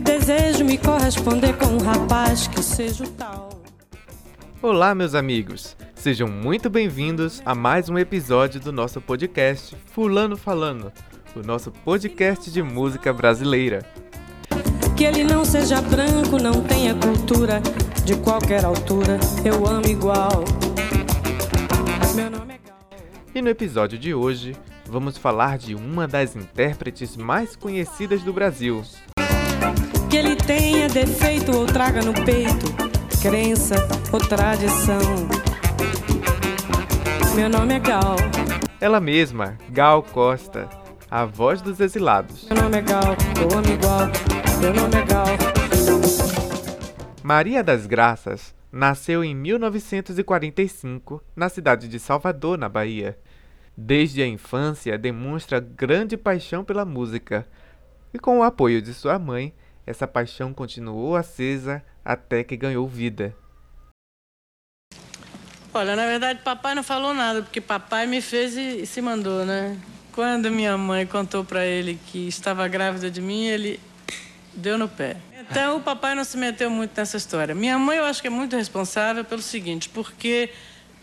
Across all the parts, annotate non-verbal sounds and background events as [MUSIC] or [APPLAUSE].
E desejo me corresponder com um rapaz que seja o tal. Olá, meus amigos. Sejam muito bem-vindos a mais um episódio do nosso podcast Fulano Falando, o nosso podcast de música brasileira. Que ele não seja branco, não tenha cultura de qualquer altura, eu amo igual. Meu nome é. E no episódio de hoje, vamos falar de uma das intérpretes mais conhecidas do Brasil. Tenha defeito ou traga no peito, crença ou tradição. Meu nome é Gal. Ela mesma, Gal Costa, a voz dos exilados. Meu nome é Gal, eu amo igual. Meu nome é Gal. Maria das Graças nasceu em 1945 na cidade de Salvador, na Bahia. Desde a infância demonstra grande paixão pela música e, com o apoio de sua mãe, essa paixão continuou acesa até que ganhou vida. Olha, na verdade, papai não falou nada, porque papai me fez e, se mandou, né? Quando minha mãe contou para ele que estava grávida de mim, ele deu no pé. Então, o papai não se meteu muito nessa história. Minha mãe, eu acho que é muito responsável pelo seguinte, porque,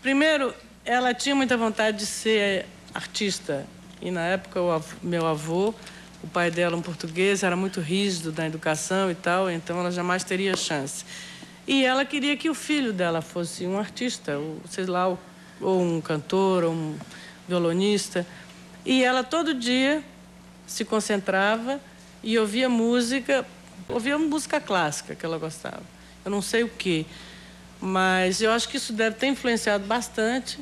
primeiro, ela tinha muita vontade de ser artista. E, na época, o meu avô, o pai dela, um português, era muito rígido na educação e tal, então ela jamais teria chance. E ela queria que o filho dela fosse um artista, ou, sei lá, ou um cantor, ou um violonista. E ela todo dia se concentrava e ouvia música, ouvia música clássica que ela gostava. Eu não sei o que, mas eu acho que isso deve ter influenciado bastante.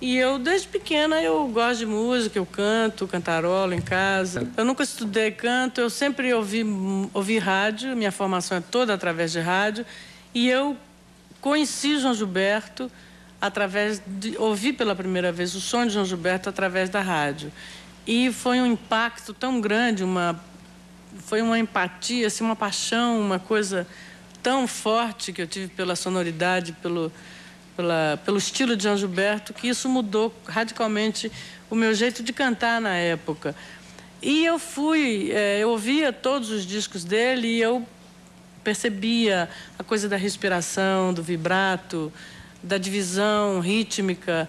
E eu, desde pequena, eu gosto de música, eu canto, cantarolo em casa. Eu nunca estudei canto, eu sempre ouvi, ouvi rádio, minha formação é toda através de rádio. E eu conheci João Gilberto através de ouvi pela primeira vez o som de João Gilberto através da rádio. E foi um impacto tão grande, uma foi uma empatia, assim, uma paixão, uma coisa tão forte que eu tive pela sonoridade, pelo pela, pelo estilo de João Gilberto, que isso mudou radicalmente o meu jeito de cantar na época. E eu fui, é, eu ouvia todos os discos dele e eu percebia a coisa da respiração, do vibrato, da divisão rítmica.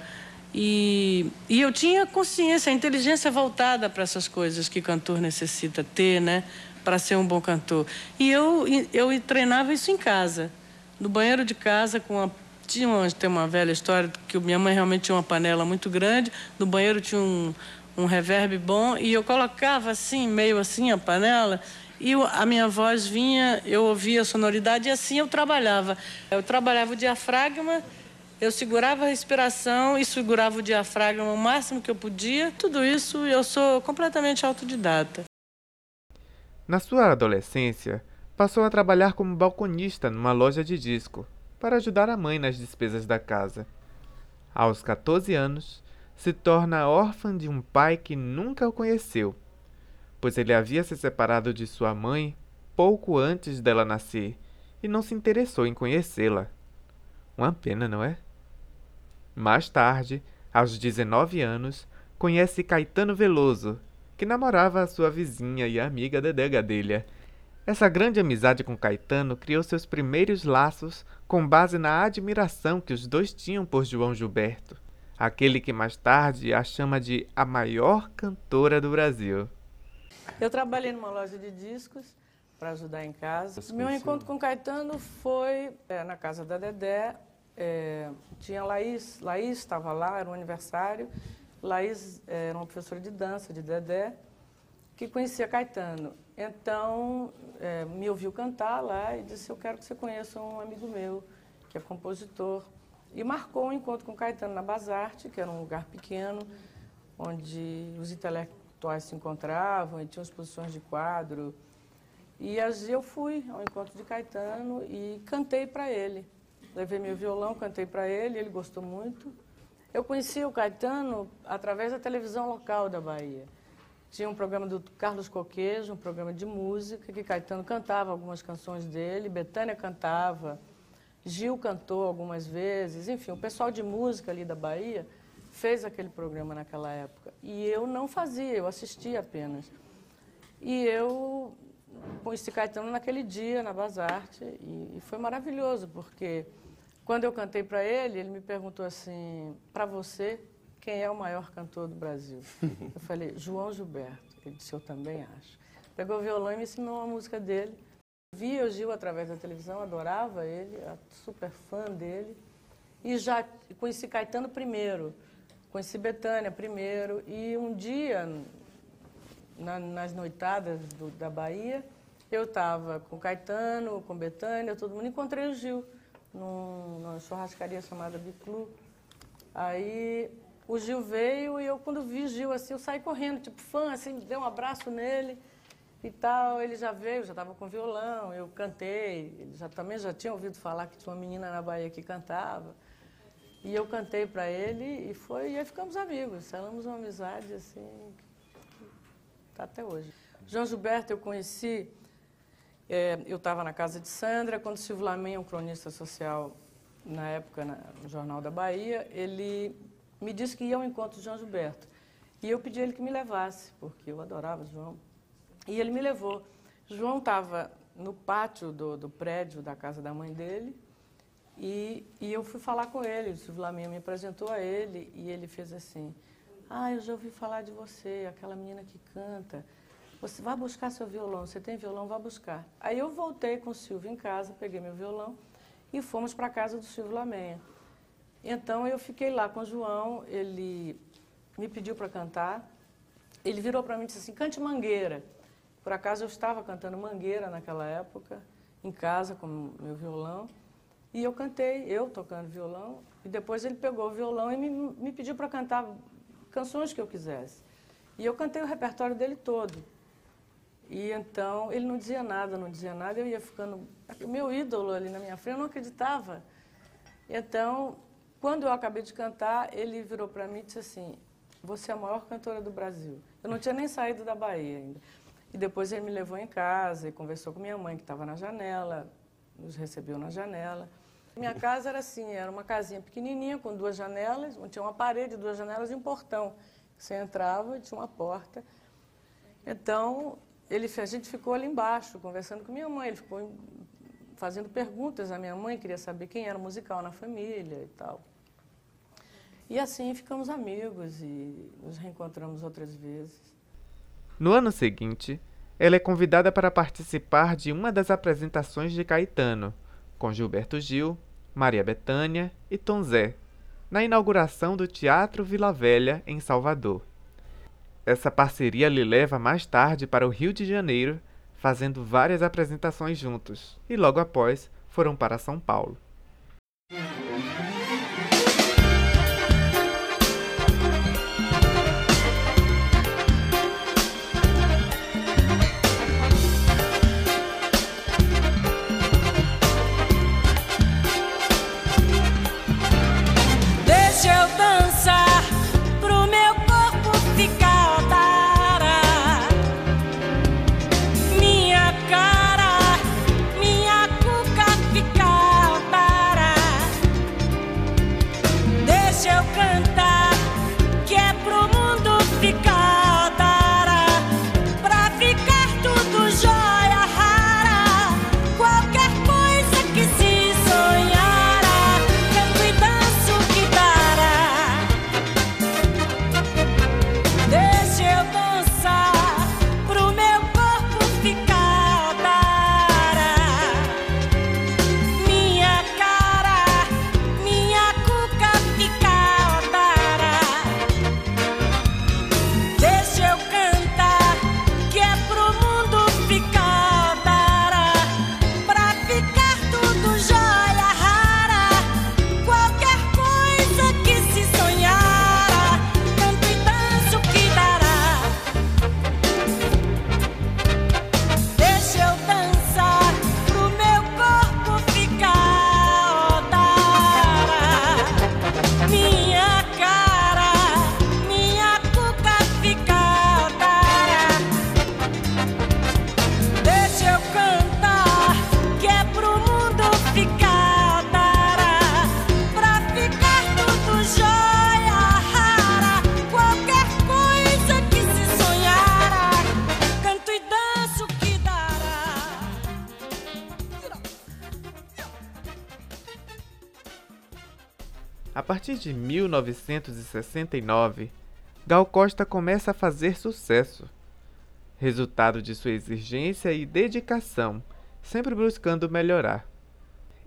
E, e eu tinha consciência, a inteligência voltada para essas coisas que cantor necessita ter, né? Para ser um bom cantor. E eu, eu treinava isso em casa, no banheiro de casa, com a tinha uma, tem uma velha história que minha mãe realmente tinha uma panela muito grande, no banheiro tinha um, um reverb bom, e eu colocava assim, meio assim a panela, e a minha voz vinha, eu ouvia a sonoridade e assim eu trabalhava. Eu trabalhava o diafragma, eu segurava a respiração e segurava o diafragma o máximo que eu podia. Tudo isso eu sou completamente autodidata. Na sua adolescência, passou a trabalhar como balconista numa loja de disco para ajudar a mãe nas despesas da casa. Aos 14 anos, se torna órfã de um pai que nunca o conheceu, pois ele havia se separado de sua mãe pouco antes dela nascer e não se interessou em conhecê-la. Uma pena, não é? Mais tarde, aos 19 anos, conhece Caetano Veloso, que namorava a sua vizinha e amiga Dedé Gadelha, essa grande amizade com Caetano criou seus primeiros laços com base na admiração que os dois tinham por João Gilberto, aquele que mais tarde a chama de a maior cantora do Brasil. Eu trabalhei numa loja de discos para ajudar em casa. Meu encontro com Caetano foi é, na casa da Dedé. É, tinha Laís, Laís estava lá, era um aniversário. Laís é, era uma professora de dança de Dedé que conhecia Caetano. Então, é, me ouviu cantar lá e disse: Eu quero que você conheça um amigo meu, que é compositor. E marcou um encontro com Caetano na Basarte, que era um lugar pequeno, onde os intelectuais se encontravam e tinham exposições de quadro. E eu fui ao encontro de Caetano e cantei para ele. Levei meu violão, cantei para ele, ele gostou muito. Eu conheci o Caetano através da televisão local da Bahia. Tinha um programa do Carlos Coquejo, um programa de música, que Caetano cantava algumas canções dele, Betânia cantava, Gil cantou algumas vezes, enfim, o pessoal de música ali da Bahia fez aquele programa naquela época. E eu não fazia, eu assistia apenas. E eu conheci Caetano naquele dia, na Basarte, e, e foi maravilhoso, porque quando eu cantei para ele, ele me perguntou assim, para você, quem é o maior cantor do Brasil? [LAUGHS] Eu falei, João Gilberto. Ele disse, eu também acho. Pegou o violão e me ensinou uma música dele. Via o Gil através da televisão, adorava ele, super fã dele. E já conheci Caetano primeiro, conheci Betânia primeiro. E um dia, na, nas noitadas do, da Bahia, eu estava com Caetano, com Betânia, todo mundo. Encontrei o Gil num, numa churrascaria chamada Biclu. Aí o Gil veio e eu, quando vi o Gil, assim, eu saí correndo, tipo fã, assim, dei um abraço nele e tal. Ele já veio, já estava com violão, eu cantei. Ele já, também já tinha ouvido falar que tinha uma menina na Bahia que cantava. E eu cantei para ele e foi, e aí ficamos amigos, selamos uma amizade assim, tá até hoje. João Gilberto eu conheci, é, eu estava na casa de Sandra, quando Silvio Lamen, um cronista social na época na, no Jornal da Bahia, ele me disse que ia ao encontro de João Gilberto. E eu pedi ele que me levasse, porque eu adorava João. E ele me levou. João estava no pátio do, do, prédio da casa da mãe dele e, e eu fui falar com ele. O Silvio Laminha me apresentou a ele e ele fez assim: Ah, eu já ouvi falar de você, aquela menina que canta. Você vai buscar seu violão, você tem violão, vá buscar. Aí eu voltei com o Silvio em casa, peguei meu violão e fomos para a casa do Silvio Lamenha. Então eu fiquei lá com o João, ele me pediu para cantar. Ele virou para mim e disse assim: cante Mangueira. Por acaso eu estava cantando Mangueira naquela época, em casa com meu violão. E eu cantei, eu tocando violão. E depois ele pegou o violão e me, me pediu para cantar canções que eu quisesse. E eu cantei o repertório dele todo. E então ele não dizia nada, não dizia nada, eu ia ficando. Meu ídolo ali na minha frente, eu não acreditava. Então quando eu acabei de cantar, ele virou para mim e disse assim: Você é a maior cantora do Brasil. Eu não tinha nem saído da Bahia ainda. E depois ele me levou em casa e conversou com minha mãe, que estava na janela, nos recebeu na janela. Minha casa era assim: era uma casinha pequenininha, com duas janelas, onde tinha uma parede, duas janelas e um portão. Você entrava e tinha uma porta. Então, ele, a gente ficou ali embaixo, conversando com minha mãe. Ele ficou fazendo perguntas à minha mãe, queria saber quem era musical na família e tal. E assim ficamos amigos e nos reencontramos outras vezes. No ano seguinte, ela é convidada para participar de uma das apresentações de Caetano, com Gilberto Gil, Maria Bethânia e Tom Zé, na inauguração do Teatro Vila Velha, em Salvador. Essa parceria lhe leva mais tarde para o Rio de Janeiro fazendo várias apresentações juntos, e logo após foram para São Paulo. Partir de 1969, Gal Costa começa a fazer sucesso, resultado de sua exigência e dedicação, sempre buscando melhorar.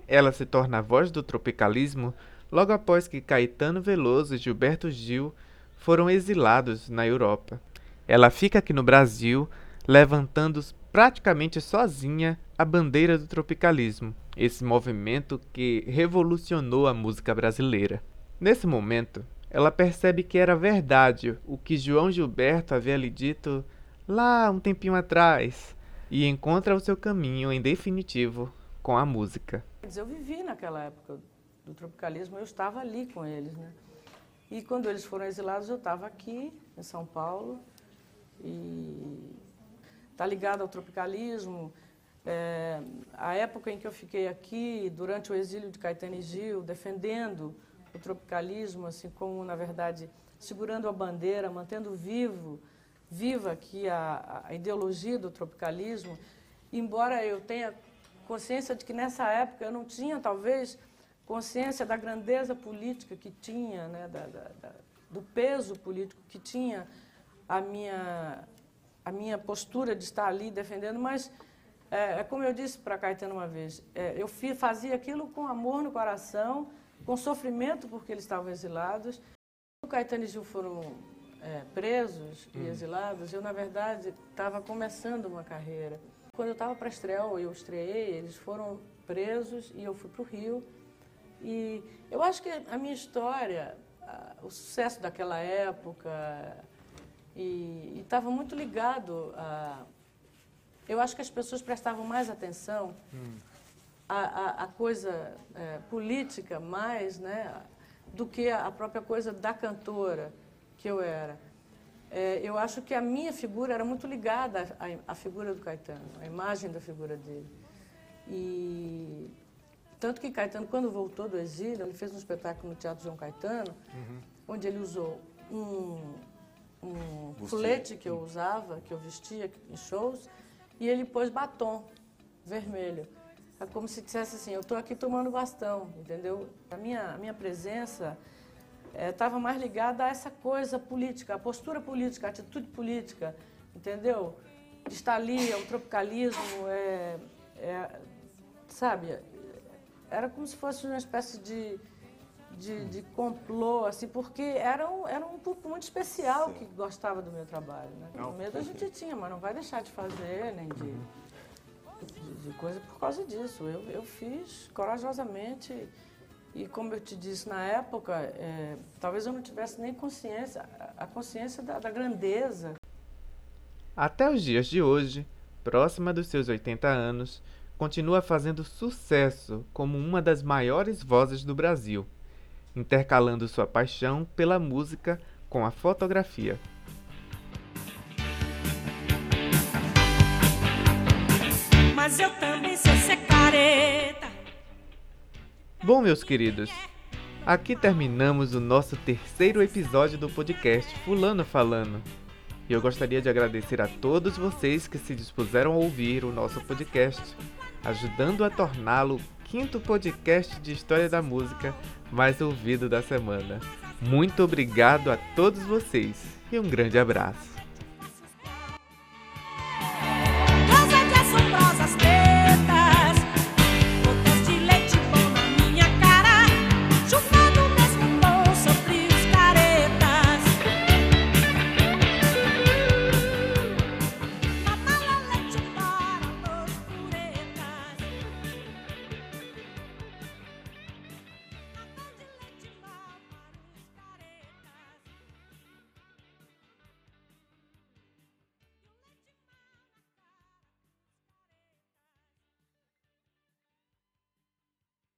Ela se torna a voz do tropicalismo logo após que Caetano Veloso e Gilberto Gil foram exilados na Europa. Ela fica aqui no Brasil, levantando praticamente sozinha a bandeira do tropicalismo, esse movimento que revolucionou a música brasileira. Nesse momento, ela percebe que era verdade o que João Gilberto havia lhe dito lá um tempinho atrás e encontra o seu caminho em definitivo com a música. Eu vivi naquela época do tropicalismo, eu estava ali com eles, né? E quando eles foram exilados, eu estava aqui em São Paulo e está ligado ao tropicalismo. É, a época em que eu fiquei aqui, durante o exílio de Caetano e Gil, defendendo o tropicalismo, assim como, na verdade, segurando a bandeira, mantendo vivo, viva aqui a, a ideologia do tropicalismo, embora eu tenha consciência de que nessa época eu não tinha, talvez, consciência da grandeza política que tinha, né, da, da, da, do peso político que tinha a minha, a minha postura de estar ali defendendo, mas é, é como eu disse para Caetano uma vez, é, eu fazia aquilo com amor no coração, com sofrimento porque eles estavam exilados. Quando Caetano e Gil foram é, presos e hum. exilados, eu, na verdade, estava começando uma carreira. Quando eu estava para estrear, eu estreiei, eles foram presos e eu fui para o Rio. E eu acho que a minha história, o sucesso daquela época, e estava muito ligado a. Eu acho que as pessoas prestavam mais atenção hum. À, coisa é, política mais, né, do que a própria coisa da cantora que eu era. É, eu acho que a minha figura era muito ligada à, à figura do Caetano, à imagem da figura dele. E tanto que Caetano, quando voltou do exílio, ele fez um espetáculo no Teatro João Caetano, uhum. onde ele usou um, um colete que eu usava, que eu vestia em shows, e ele pôs batom vermelho. É como se dissesse assim, eu estou aqui tomando bastão, entendeu? A minha, a minha presença estava é, mais ligada a essa coisa política, a postura política, a atitude política, entendeu? De estar ali, o tropicalismo, é, é, sabe? Era como se fosse uma espécie de, de, de complô, assim, porque era um, era um público muito especial Sim. que gostava do meu trabalho. Né? O medo a gente tinha, mas não vai deixar de fazer, nem de, de, coisa por causa disso. Eu, eu fiz corajosamente e como eu te disse na época, é, talvez eu não tivesse nem consciência, a consciência da, da grandeza. Até os dias de hoje, próxima dos seus 80 anos, continua fazendo sucesso como uma das maiores vozes do Brasil, intercalando sua paixão pela música com a fotografia. Mas eu também sei ser careta. Bom, meus queridos, aqui terminamos o nosso terceiro episódio do podcast Fulano Falando. E eu gostaria de agradecer a todos vocês que se dispuseram a ouvir o nosso podcast, ajudando a torná-lo o quinto podcast de história da música mais ouvido da semana. Muito obrigado a todos vocês e um grande abraço.